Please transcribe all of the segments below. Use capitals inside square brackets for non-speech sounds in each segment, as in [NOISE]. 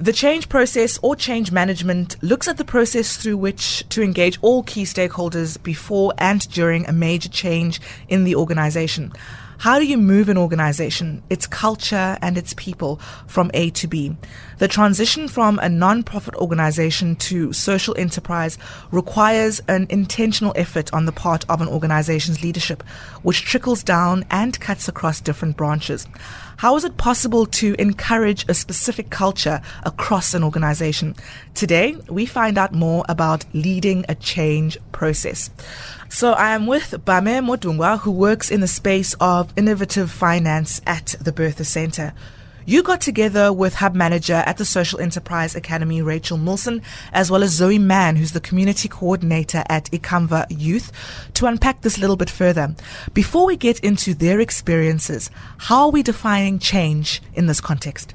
The change process or change management looks at the process through which to engage all key stakeholders before and during a major change in the organization. How do you move an organization, its culture, and its people from A to B? The transition from a non-profit organization to social enterprise requires an intentional effort on the part of an organization's leadership, which trickles down and cuts across different branches. How is it possible to encourage a specific culture across an organization? Today, we find out more about leading a change process. So I am with Bame Modungwa, who works in the space of innovative finance at the Bertha Center. You got together with Hub Manager at the Social Enterprise Academy, Rachel Milson, as well as Zoe Mann, who's the Community Coordinator at Ikamva Youth, to unpack this a little bit further. Before we get into their experiences, how are we defining change in this context?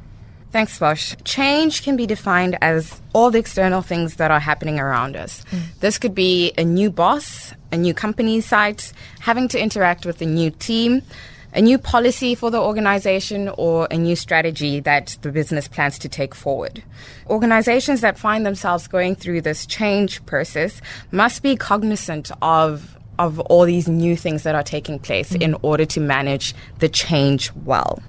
Thanks, Bosch. Change can be defined as all the external things that are happening around us. Mm. This could be a new boss, a new company site, having to interact with a new team, a new policy for the organization, or a new strategy that the business plans to take forward. Organizations that find themselves going through this change process must be cognizant of of all these new things that are taking place mm. in order to manage the change well.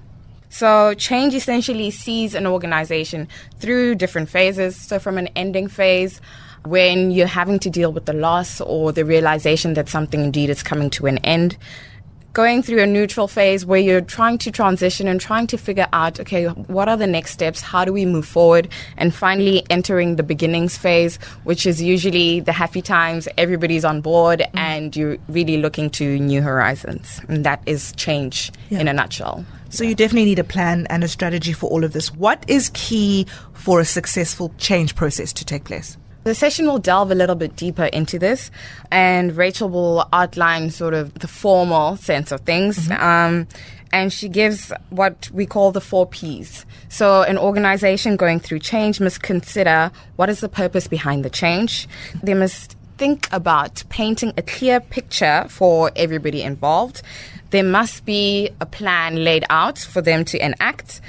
So change essentially sees an organization through different phases. So from an ending phase, when you're having to deal with the loss or the realization that something indeed is coming to an end, going through a neutral phase where you're trying to transition and trying to figure out, okay, what are the next steps? How do we move forward? And finally entering the beginnings phase, which is usually the happy times. Everybody's on board mm. and you're really looking to new horizons. And that is change yeah. in a nutshell. So you definitely need a plan and a strategy for all of this. What is key for a successful change process to take place? The session will delve a little bit deeper into this, and Rachel will outline sort of the formal sense of things. Mm-hmm. Um, and she gives what we call the four P's. So, an organization going through change must consider what is the purpose behind the change. They must think about painting a clear picture for everybody involved there must be a plan laid out for them to enact.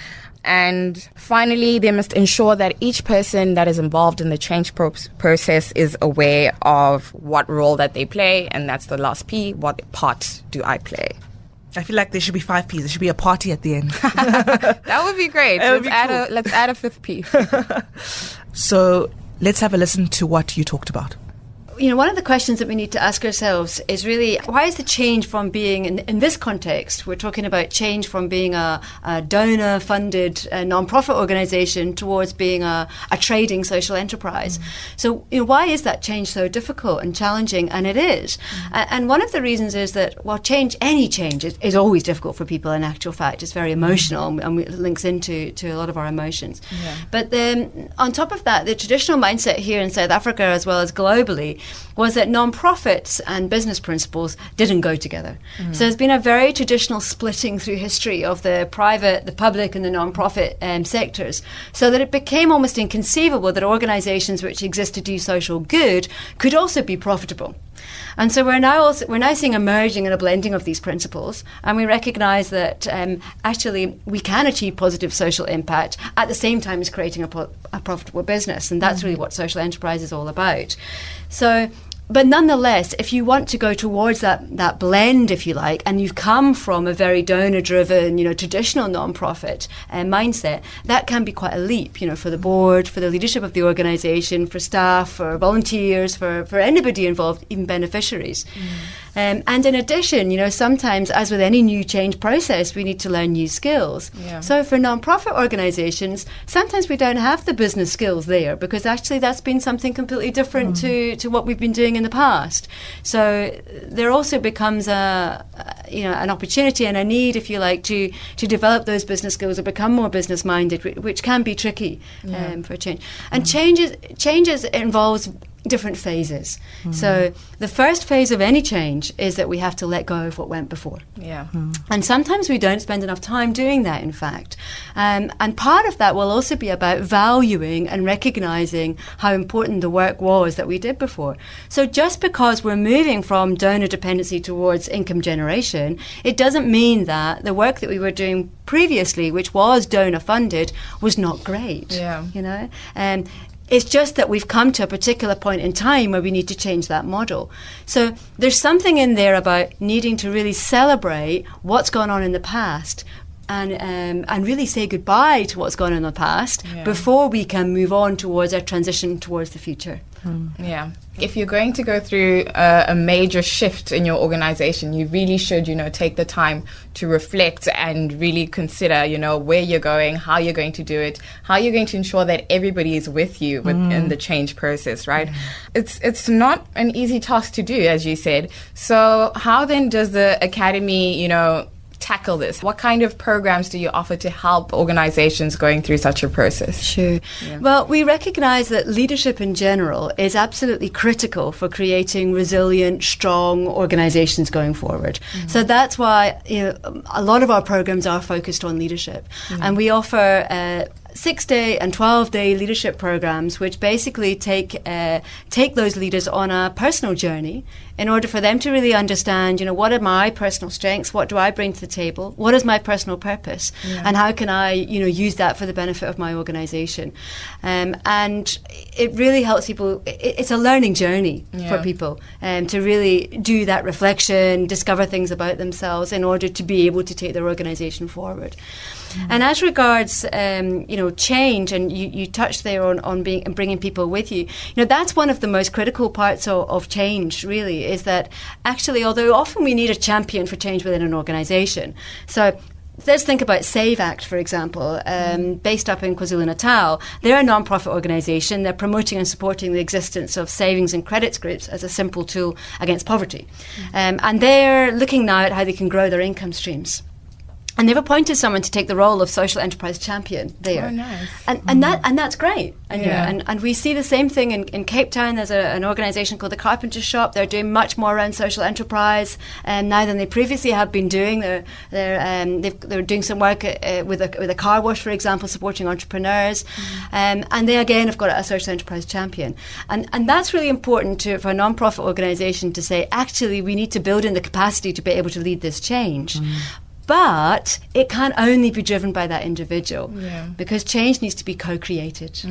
And finally, they must ensure that each person that is involved in the change pro- process is aware of what role that they play. And that's the last P. What part do I play? I feel like there should be five P's. There should be a party at the end. [LAUGHS] that would be great. Let's, be add cool. a, let's add a fifth P. [LAUGHS] so let's have a listen to what you talked about you know, one of the questions that we need to ask ourselves is really why is the change from being, in, in this context, we're talking about change from being a, a donor funded uh, non-profit organization towards being a, a trading social enterprise. Mm-hmm. So, you know, why is that change so difficult and challenging? And it is. Mm-hmm. and one of the reasons is that, well, change, any change is, is, always difficult for people in actual fact. It's very emotional mm-hmm. and it links into to a lot of our emotions. Yeah. But then on top of that, the traditional mindset here in South Africa as well as globally was that non-profits and business principles didn't go together. Mm. So there's been a very traditional splitting through history of the private, the public, and the non-profit um, sectors, so that it became almost inconceivable that organizations which exist to do social good could also be profitable. And so we're now also, we're now seeing a merging and a blending of these principles, and we recognise that um, actually we can achieve positive social impact at the same time as creating a, po- a profitable business, and that's mm-hmm. really what social enterprise is all about. So but nonetheless, if you want to go towards that, that blend, if you like, and you've come from a very donor driven, you know, traditional nonprofit uh, mindset, that can be quite a leap, you know, for the board, for the leadership of the organization, for staff, for volunteers, for, for anybody involved, even beneficiaries. Mm. Um, and in addition, you know, sometimes, as with any new change process, we need to learn new skills. Yeah. So for nonprofit organizations, sometimes we don't have the business skills there because actually that's been something completely different mm. to, to what we've been doing in the past. So there also becomes a, you know, an opportunity and a need, if you like, to, to develop those business skills or become more business minded, which can be tricky yeah. um, for a change. And mm. changes, changes involves different phases. So the first phase of any change is that we have to let go of what went before. Yeah. And sometimes we don't spend enough time doing that, in fact. Um, and part of that will also be about valuing and recognizing how important the work was that we did before. So just because we're moving from donor dependency towards income generation, it doesn't mean that the work that we were doing previously, which was donor funded, was not great. Yeah. You know? Um, it's just that we've come to a particular point in time where we need to change that model. So there's something in there about needing to really celebrate what's gone on in the past and um, and really say goodbye to what's gone on in the past Yeah. before we can move on towards our transition towards the future. Mm. Yeah. If you're going to go through a, a major shift in your organization, you really should, you know, take the time to reflect and really consider, you know, where you're going, how you're going to do it, how you're going to ensure that everybody is with you within mm. the change process, right? Mm. It's it's not an easy task to do, as you said. So how then does the academy, you know, tackle this? What kind of programs do you offer to help organizations going through such a process? Sure. Well, we recognize that leadership in general is absolutely critical for creating resilient, strong organizations going forward. So that's why you know, a lot of our programs are focused on leadership. And we offer uh, six day and 12 day leadership programs, which basically take, uh, take those leaders on a personal journey in order for them to really understand, you know, what are my personal strengths? What do I bring to the table? What is my personal purpose? And how can I, you know, use that for the benefit of my organization? Um, and it really helps people. It, it's a learning journey Yeah. for people um, to really do that reflection, discover things about themselves in order to be able to take their organization forward. And as regards, um, you know, change, and you, you touched there on, on being and bringing people with you. You know, that's one of the most critical parts of, of change. Really, is that actually, although often we need a champion for change within an organisation, so. Let's think about Save Act, for example, um, based up in KwaZulu Natal. They're a non-profit organisation. They're promoting and supporting the existence of savings and credits groups as a simple tool against poverty, um, and they're looking now at how they can grow their income streams. And they've appointed someone to take the role of social enterprise champion there. Oh, nice. And, and that and that's great. And, you know, Yeah. and, and we see the same thing in, in Cape Town. There's a, an organisation called the Carpenter Shop. They're doing much more around social enterprise um, now than they previously have been doing. They're they're um, they're doing some work uh, with a with a car wash, for example, supporting entrepreneurs. Um, and they again have got a social enterprise champion. And and that's really important to, for a non-profit organisation to say actually we need to build in the capacity to be able to lead this change. But it can only be driven by that individual Yeah. because change needs to be co-created. Uh,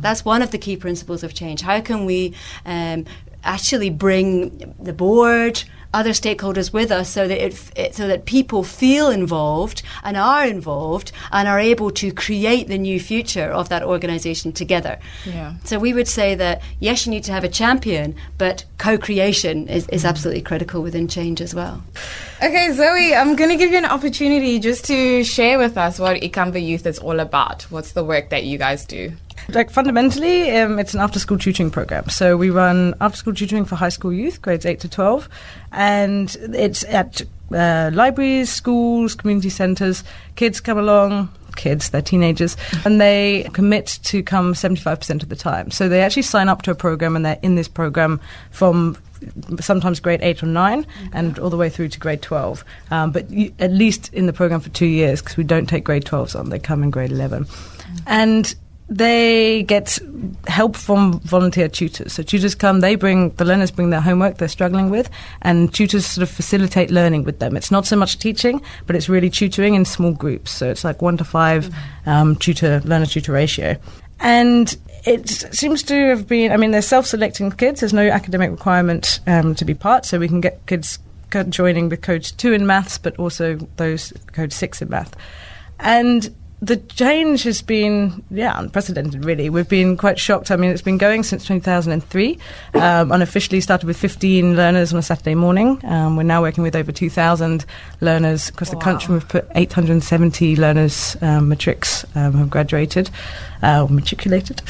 that's one of the key principles of change. How can we um, actually bring the board, other stakeholders with us, so that it, it so that people feel involved and are involved and are able to create the new future of that organisation together. Yeah. So we would say that yes, you need to have a champion, but co-creation is, is mm. absolutely critical within change as well. Okay, Zoe, I'm going to give you an opportunity just to share with us what Ikamva Youth is all about. What's the work that you guys do? Like fundamentally, um, it's an after-school tutoring program. So we run after-school tutoring for high school youth, grades eight to twelve, and it's at uh, libraries, schools, community centres. Kids come along. Kids, they're teenagers, and they commit to come 75% of the time. So they actually sign up to a program and they're in this program from sometimes grade 8 or 9 and all the way through to grade 12. Um, but you, at least in the program for two years because we don't take grade 12s on, they come in grade 11. And they get help from volunteer tutors. So tutors come, they bring, the learners bring their homework they're struggling with, and tutors sort of facilitate learning with them. It's not so much teaching, but it's really tutoring in small groups. So it's like one to 5 um, tutor, learner tutor ratio. And it seems to have been, I mean, they're self selecting kids. There's no academic requirement um, to be part, so we can get kids joining with code 2 in maths, but also those code 6 in math. And the change has been, yeah, unprecedented, really. We've been quite shocked. I mean, it's been going since 2003. Um, unofficially started with 15 learners on a Saturday morning. Um, we're now working with over 2,000 learners across the country. We've put 870 learners, um, matrics, um, have graduated, uh, or matriculated.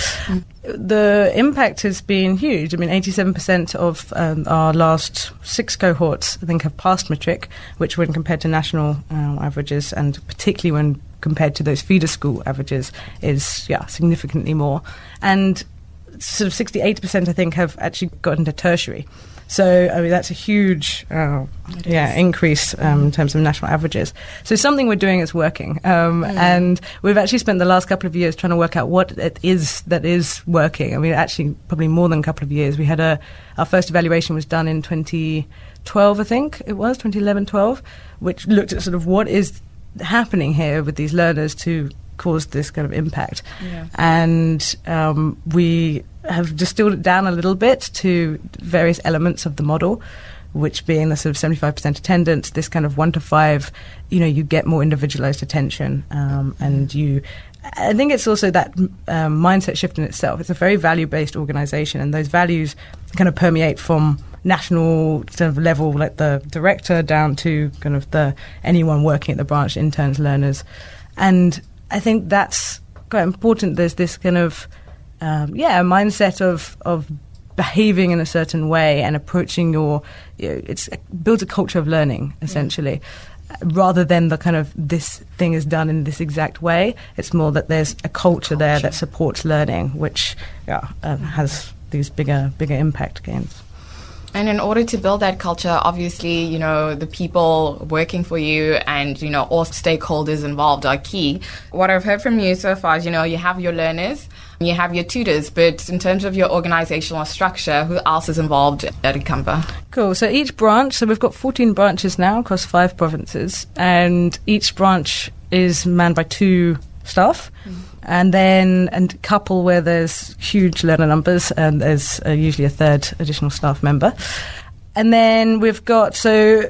The impact has been huge. I mean, 87% of um, our last six cohorts, I think, have passed matric, which, when compared to national um, averages, and particularly when compared to those feeder school averages, is yeah significantly more. And sort of 60, 80% I think have actually got into tertiary. So, I mean, that's a huge uh, yeah, increase um, in terms of national averages. So, something we're doing is working. Um, mm. And we've actually spent the last couple of years trying to work out what it is that is working. I mean, actually, probably more than a couple of years. We had a, our first evaluation was done in 2012, I think it was, 2011 12, which looked at sort of what is happening here with these learners to cause this kind of impact. Yeah. And um, we have distilled it down a little bit to various elements of the model, which being the sort of 75% attendance, this kind of one to five, you know, you get more individualized attention um, and you. I think it's also that um, mindset shift in itself. It's a very value based organization, and those values kind of permeate from national sort of level, like the director, down to kind of the anyone working at the branch, interns, learners. And I think that's quite important. There's this kind of um, yeah, a mindset of of behaving in a certain way and approaching your you know, it's it builds a culture of learning essentially. Rather than the kind of this thing is done in this exact way, it's more that there's a culture, culture. there that supports learning, which yeah, uh, has these bigger bigger impact gains. And in order to build that culture, obviously, you know, the people working for you and, you know, all stakeholders involved are key. What I've heard from you so far is, you know, you have your learners, you have your tutors, but in terms of your organizational structure, who else is involved at Ikamva? Cool. So each branch, so we've got 14 branches now across five provinces, and each branch is manned by two staff. Mm and then and couple where there's huge learner numbers and there's uh, usually a third additional staff member. And then we've got so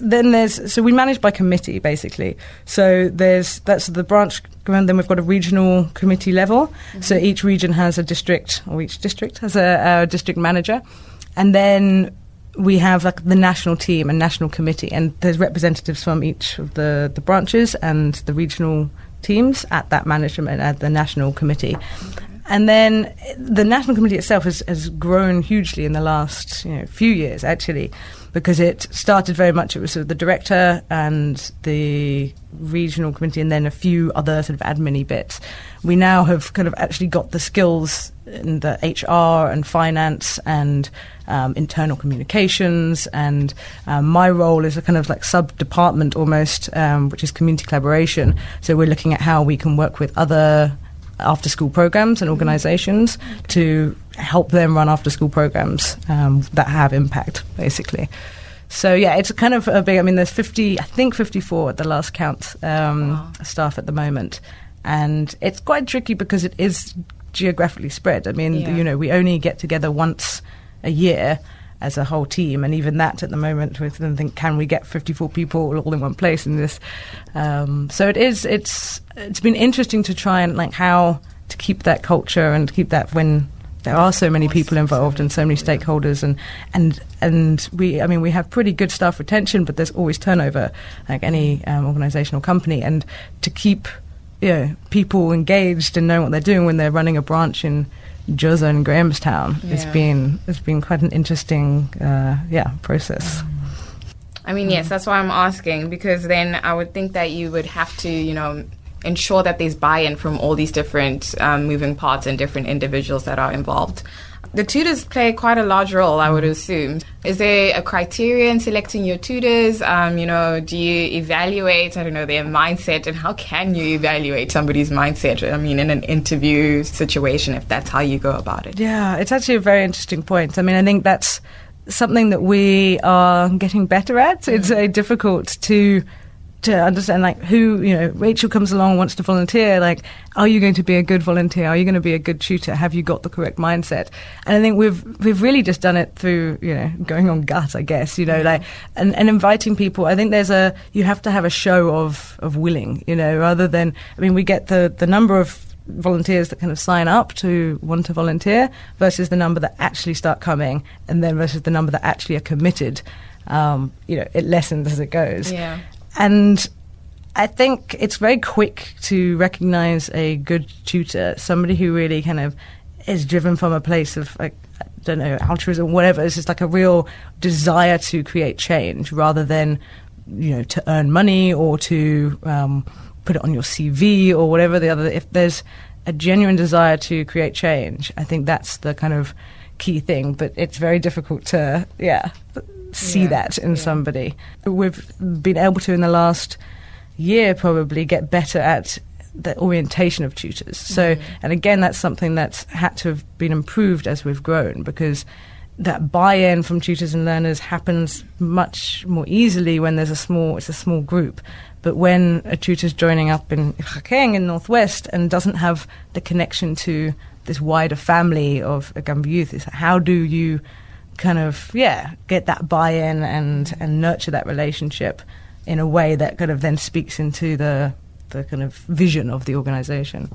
then there's so we manage by committee basically. So there's that's the branch and then we've got a regional committee level. Mm-hmm. So each region has a district or each district has a, a district manager. And then we have like the national team and national committee and there's representatives from each of the, the branches and the regional teams at that management at the national committee. And then the national committee itself has, has grown hugely in the last you know, few years, actually, because it started very much, it was sort of the director and the regional committee, and then a few other sort of admin bits. We now have kind of actually got the skills in the HR and finance and um, internal communications. And um, my role is a kind of like sub department almost, um, which is community collaboration. So we're looking at how we can work with other after school programs and organizations to help them run after school programs um, that have impact, basically. So yeah, it's kind of a big. I mean, there's 50, I think 54 at the last count um, wow. staff at the moment, and it's quite tricky because it is geographically spread. I mean, yeah. you know, we only get together once a year as a whole team, and even that at the moment, we think, can we get 54 people all in one place in this? Um, so it is. It's it's been interesting to try and like how to keep that culture and keep that when there are so many people involved and so many stakeholders and and and we I mean we have pretty good staff retention but there's always turnover like any um, organizational company and to keep you know, people engaged and know what they're doing when they're running a branch in Joza and Grahamstown. Yeah. It's been it's been quite an interesting uh, yeah process. I mean, yes, that's why I'm asking because then I would think that you would have to, you know, ensure that there's buy-in from all these different um, moving parts and different individuals that are involved the tutors play quite a large role, I would assume. Is there a criteria in selecting your tutors? Um, you know, do you evaluate, I don't know, their mindset, and how can you evaluate somebody's mindset? I mean, in an interview situation, if that's how you go about it. Yeah, it's actually a very interesting point. I mean, I think that's something that we are getting better at. Mm. It's uh, difficult to to understand like who you know Rachel comes along wants to volunteer like are you going to be a good volunteer? Are you going to be a good tutor? Have you got the correct mindset? And I think we've we've really just done it through you know going on gut I guess you know like and, and inviting people. I think there's a you have to have a show of of willing you know rather than I mean we get the the number of volunteers that kind of sign up to want to volunteer versus the number that actually start coming and then versus the number that actually are committed. Um, you know, it lessens as it goes. Yeah. And I think it's very quick to recognize a good tutor, somebody who really kind of is driven from a place of like I don't know altruism, whatever. It's just like a real desire to create change rather than you know to earn money or to um, put it on your CV or whatever the other. If there's a genuine desire to create change. I think that's the kind of key thing, but it's very difficult to, yeah, see Yeah, that in yeah. somebody. We've been able to, in the last year, probably get better at the orientation of tutors. So, mm-hmm. and again, that's something that's had to have been improved as we've grown because that buy-in from tutors and learners happens much more easily when there's a small it's a small group. But when a tutor's joining up in Gauteng in Northwest and doesn't have the connection to this wider family of Ikamva youth, is how do you kind of yeah get that buy-in and and nurture that relationship in a way that kind of then speaks into the the kind of vision of the organization.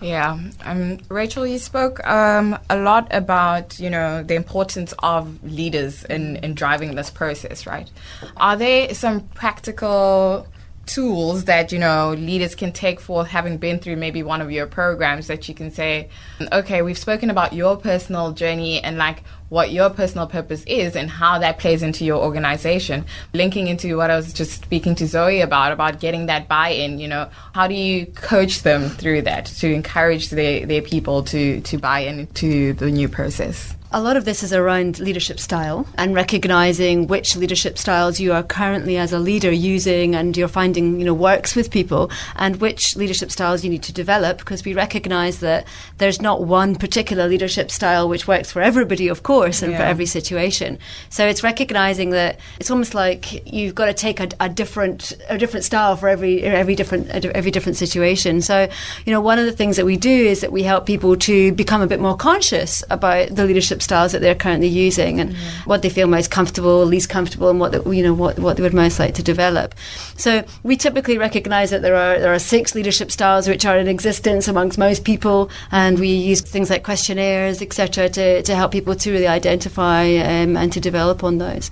Yeah, um, Rachel, you spoke um, a lot about you know the importance of leaders in, in driving this process, right? Are there some practical tools that you know leaders can take for having been through maybe one of your programs that you can say, okay, we've spoken about your personal journey and like what your personal purpose is and how that plays into your organization. Linking into what I was just speaking to Zoe about, about getting that buy in, you know, how do you coach them through that to encourage their, their people to, to buy into the new process? A lot of this is around leadership style and recognizing which leadership styles you are currently as a leader using and you're finding, you know, works with people and which leadership styles you need to develop because we recognize that there's not one particular leadership style which works for everybody, of course, and for every situation. So it's recognizing that it's almost like you've got to take a, a different a different style for every every different every different situation. So, you know, one of the things that we do is that we help people to become a bit more conscious about the leadership styles that they're currently using and what they feel most comfortable, least comfortable, and what the, you know what what they would most like to develop. So we typically recognise that there are there are six leadership styles which are in existence amongst most people, and we use things like questionnaires, etc., to to help people to really identify um, and to develop on those.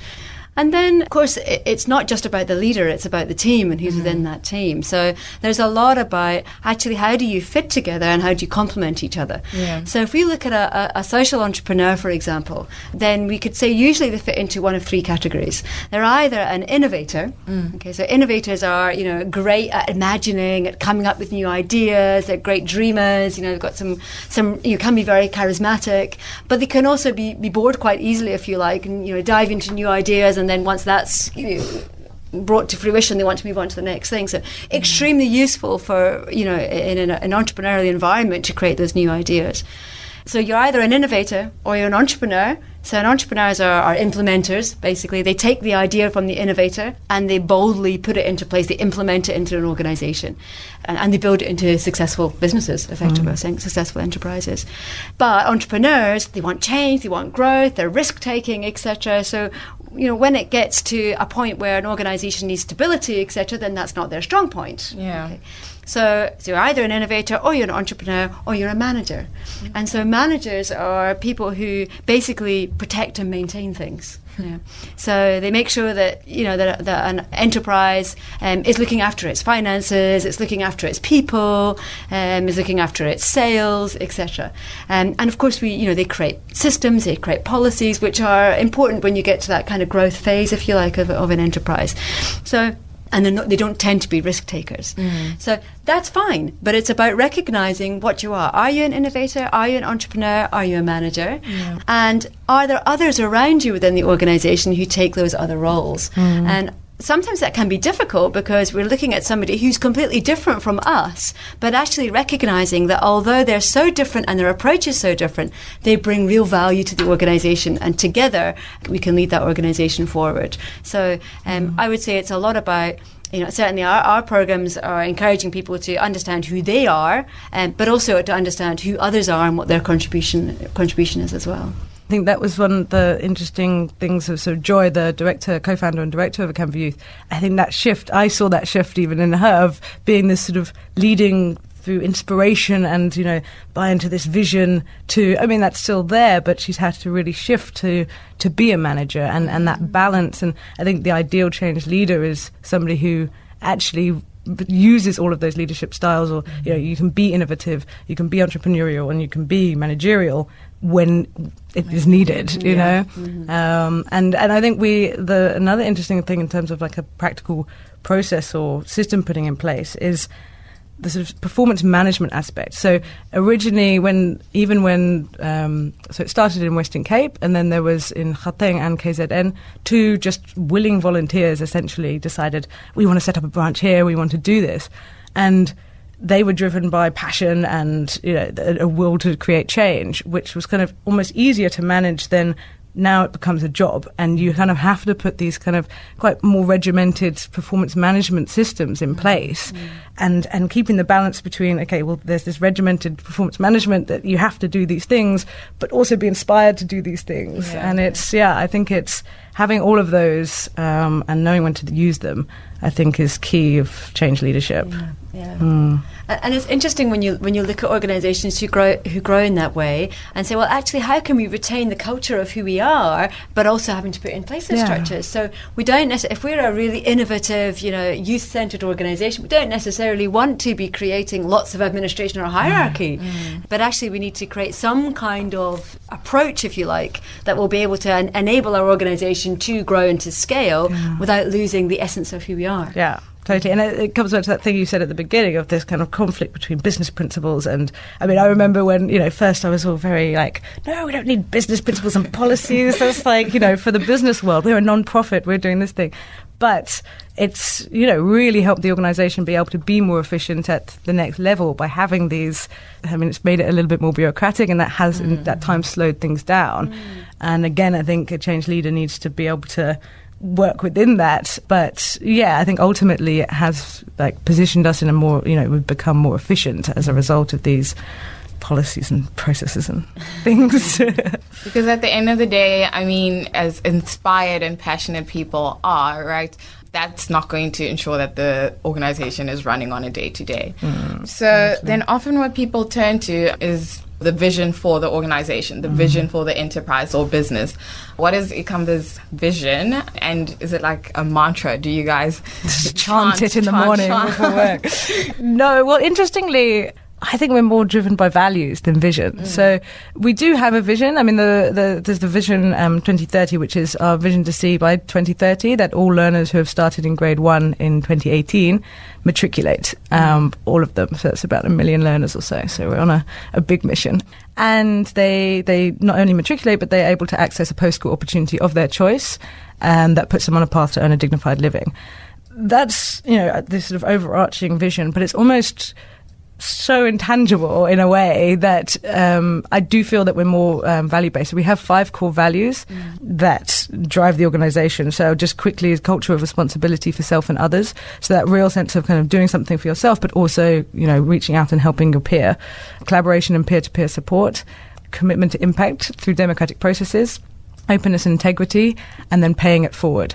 And then, of course, it's not just about the leader, it's about the team and who's mm-hmm. within that team. So there's a lot about actually how do you fit together and how do you complement each other. Yeah. So if we look at a, a, social entrepreneur, for example, then we could say usually they fit into one of three categories. They're either an innovator. Mm. Okay, so innovators are you know great at imagining, at coming up with new ideas. They're great dreamers. You know, they've got some some you can be very charismatic, but they can also be, be bored quite easily if you like, and you know dive into new ideas. And then once that's you know, brought to fruition, they want to move on to the next thing. So mm. extremely useful for you know in an, an entrepreneurial environment to create those new ideas. So you're either an innovator or you're an entrepreneur. So entrepreneurs are, are implementers. Basically, they take the idea from the innovator and they boldly put it into place. They implement it into an organization, and, and they build it into successful businesses, effectively, mm. saying successful enterprises. But entrepreneurs, they want change, they want growth, they're risk taking, etc. So you know, when it gets to a point where an organization needs stability, etc., then that's not their strong point. Yeah. So, so you're either an innovator or you're an entrepreneur or you're a manager. And so managers are people who basically protect and maintain things. know. [LAUGHS] So they make sure that you know that, that an enterprise um, is looking after its finances, it's looking after its people, um, is looking after its sales, etc. Um, and of course, we you know they create systems, they create policies, which are important when you get to that kind of growth phase, if you like, of, of an enterprise. So and they're not, they don't tend to be risk takers. Mm. So that's fine, but it's about recognizing what you are. Are you an innovator? Are you an entrepreneur? Are you a manager? And are there others around you within the organization who take those other roles? Mm. And sometimes that can be difficult because we're looking at somebody who's completely different from us, but actually recognizing that although they're so different and their approach is so different, they bring real value to the organization, and together we can lead that organization forward. So um, I would say it's a lot about. You know, certainly our, our programs are encouraging people to understand who they are, um, but also to understand who others are and what their contribution contribution is as well. I think that was one of the interesting things of so Joy, the director, co-founder and director of Ikamva Youth. I think that shift, I saw that shift even in her of being this sort of leading through inspiration and you know buy into this vision to I mean that's still there but she's had to really shift to to be a manager and and that balance and I think the ideal change leader is somebody who actually uses all of those leadership styles or you know you can be innovative you can be entrepreneurial and you can be managerial when it is needed you know? Um, and and I think we the another interesting thing in terms of like a practical process or system putting in place is the sort of performance management aspect. So originally, when even when um, so it started in Western Cape, and then there was in Gauteng and KZN, two just willing volunteers essentially decided we want to set up a branch here, we want to do this, and they were driven by passion and you know a will to create change, which was kind of almost easier to manage than now it becomes a job and you kind of have to put these kind of quite more regimented performance management systems in place mm. and and keeping the balance between okay well there's this regimented performance management that you have to do these things but also be inspired to do these things yeah. and it's yeah i think it's having all of those um, and knowing when to use them i think is key of change leadership yeah, yeah. Mm. And it's interesting when you when you look at organisations who grow who grow in that way and say, well, actually, how can we retain the culture of who we are, but also having to put in place those yeah. structures? So we don't necessarily, if we're a really innovative, you know, youth centred organisation, we don't necessarily want to be creating lots of administration or hierarchy, mm. Mm. but actually, we need to create some kind of approach, if you like, that will be able to en- enable our organisation to grow and to scale yeah. without losing the essence of who we are. Yeah. Totally. And it, it, comes back to that thing you said at the beginning of this kind of conflict between business principles. And I mean, I remember when, you know, first I was all very like, no, we don't need business principles and policies. That's like, you know, for the business world, we're a non profit, we're doing this thing. But it's, you know, really helped the organization be able to be more efficient at the next level by having these. I mean, it's made it a little bit more bureaucratic and that has, mm. in that time, slowed things down. Mm. And again, I think a change leader needs to be able to work within that. But yeah, I think ultimately it has like positioned us in a more, you know, we've become more efficient as a result of these policies and processes and [LAUGHS] things. [LAUGHS] because at the end of the day, I mean, as inspired and passionate people are, right? That's not going to ensure that the organization is running on a day to day. So then often what people turn to is the vision for the organization, the mm-hmm. vision for the enterprise or business. What is Ikamva's vision? And is it like a mantra? Do you guys chant, [LAUGHS] chant it in chant, the morning chant. before work? [LAUGHS] no, well, interestingly, I think we're more driven by values than vision. Mm. So we do have a vision. I mean, the, the, there's the vision um, 2030, which is our vision to see by 2030 that all learners who have started in grade one in 2018 matriculate, um, all of them. So that's about a million learners or so. So we're on a, a big mission. And they, they not only matriculate, but they're able to access a post-school opportunity of their choice, and that puts them on a path to earn a dignified living. That's, you know, this sort of overarching vision, but it's almost so intangible in a way that um, I do feel that we're more um, value based. We have five core values mm. that drive the organization. So, just quickly, is culture of responsibility for self and others. So, that real sense of kind of doing something for yourself, but also, you know, reaching out and helping your peer, collaboration and peer to peer support, commitment to impact through democratic processes, openness and integrity, and then paying it forward.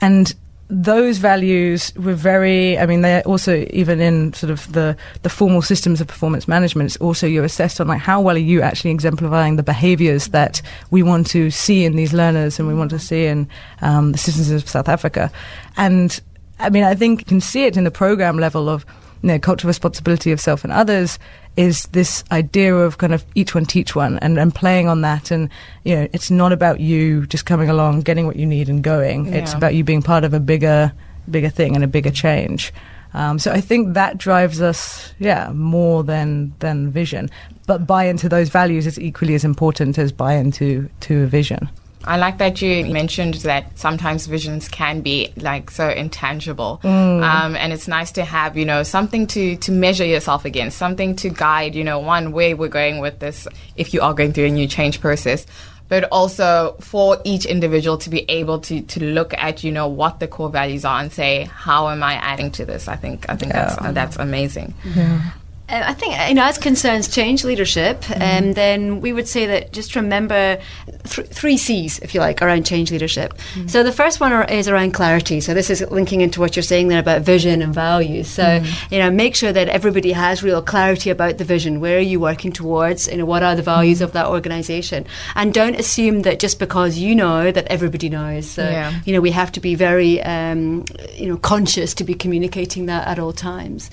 And those values were very i mean they're also even in sort of the the formal systems of performance management it's also you're assessed on like how well are you actually exemplifying the behaviors that we want to see in these learners and we want to see in um, the citizens of south africa. And i mean i think you can see it in the program level of you know, cultural responsibility of self and others is this idea of kind of each one teach one and, and playing on that. And, you know, it's not about you just coming along, getting what you need and going. Yeah. It's about you being part of a bigger, bigger thing and a bigger change. Um, so I think that drives us, yeah, more than than vision. But buy into those values is equally as important as buy into to a vision. I like that you mentioned that sometimes visions can be like so intangible. Mm. Um, and it's nice to have, you know, something to, to measure yourself against, something to guide, you know, one way we're going with this if you are going through a new change process. But also for each individual to be able to, to look at, you know, what the core values are and say, how am I adding to this? I think I think yeah. that's that's amazing. Yeah. Uh, I think you know, as concerns change leadership, mm-hmm. um, then we would say that just remember th- three C's, if you like, around change leadership. Mm-hmm. So the first one are, is around clarity. So this is linking into what you're saying there about vision and values. So mm-hmm. you know, make sure that everybody has real clarity about the vision. Where are you working towards? You know, what are the values mm-hmm. of that organisation? And don't assume that just because you know that everybody knows. So yeah. you know, we have to be very um, you know conscious to be communicating that at all times.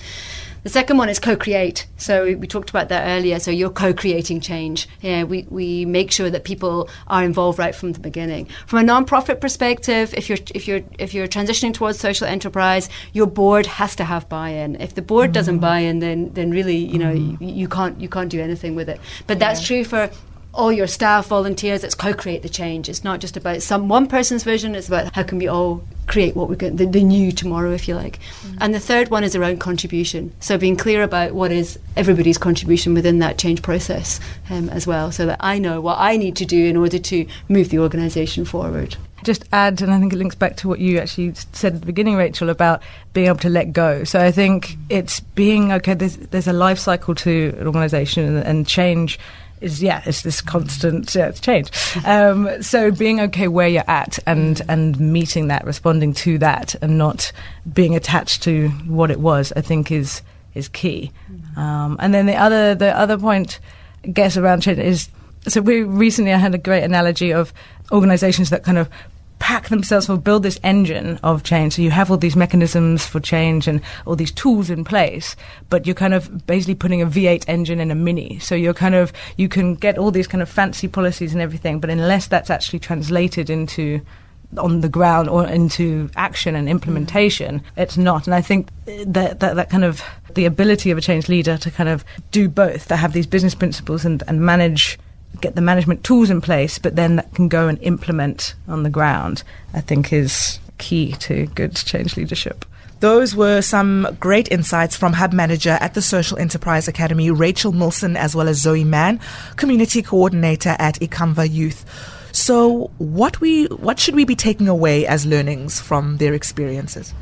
The second one is co-create. So we, we talked about that earlier. So you're co-creating change. Yeah, we, we make sure that people are involved right from the beginning. From a non-profit perspective, if you're if you're if you're transitioning towards social enterprise, your board has to have buy-in. If the board mm-hmm. doesn't buy in, then then really you know mm-hmm. you, you, can't you can't do anything with it. But yeah. that's true for all your staff, volunteers. It's co-create the change. It's not just about some one person's vision. It's about how can we all create what we're going the, the new tomorrow, if you like. Mm-hmm. And the third one is around contribution. So being clear about what is everybody's contribution within that change process um, as well, so that I know what I need to do in order to move the organisation forward. Just add, and I think it links back to what you actually said at the beginning, Rachel, about being able to let go. So I think it's being okay. There's there's a life cycle to an organisation, and, and change is yeah, it's this constant yeah, it's change. Um, so being okay where you're at and and meeting that, responding to that, and not being attached to what it was, I think is is key. Um, and then the other the other point, I guess, around change is so we recently I had a great analogy of organizations that kind of pack themselves or build this engine of change. So you have all these mechanisms for change and all these tools in place, but you're kind of basically putting a V8 engine in a mini. So you're kind of, you can get all these kind of fancy policies and everything, but unless that's actually translated into on the ground or into action and implementation, mm. it's not. And I think that, that, that kind of the ability of a change leader to kind of do both, to have these business principles and, and manage get the management tools in place, but then that can go and implement on the ground, I think is key to good change leadership. Those were some great insights from Hub Manager at the Social Enterprise Academy, Rachel Milson, as well as Zoe Mann, Community Coordinator at Ikamva Youth. So, what we what should we be taking away as learnings from their experiences?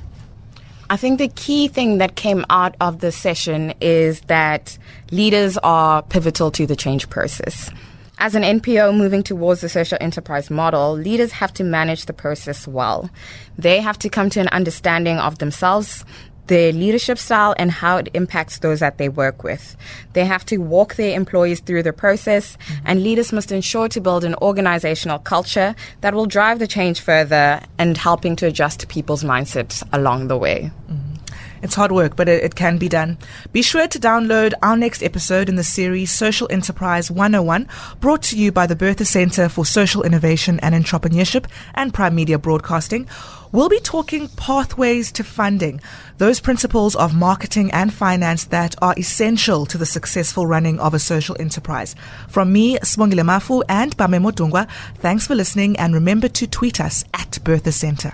I think the key thing that came out of the session is that leaders are pivotal to the change process. As an NPO moving towards the social enterprise model, leaders have to manage the process well. They have to come to an understanding of themselves, their leadership style and how it impacts those that they work with. They have to walk their employees through the process, and leaders must ensure to build an organizational culture that will drive the change further and helping to adjust people's mindsets along the way. Mm-hmm. It's hard work, but it, it, can be done. Be sure to download our next episode in the series Social Enterprise 101, brought to you by the Bertha Center for Social Innovation and Entrepreneurship and Prime Media Broadcasting. We'll be talking pathways to funding, those principles of marketing and finance that are essential to the successful running of a social enterprise. From me, Swangile Mafu and Bame Modungwa, thanks for listening and remember to tweet us at Bertha Center.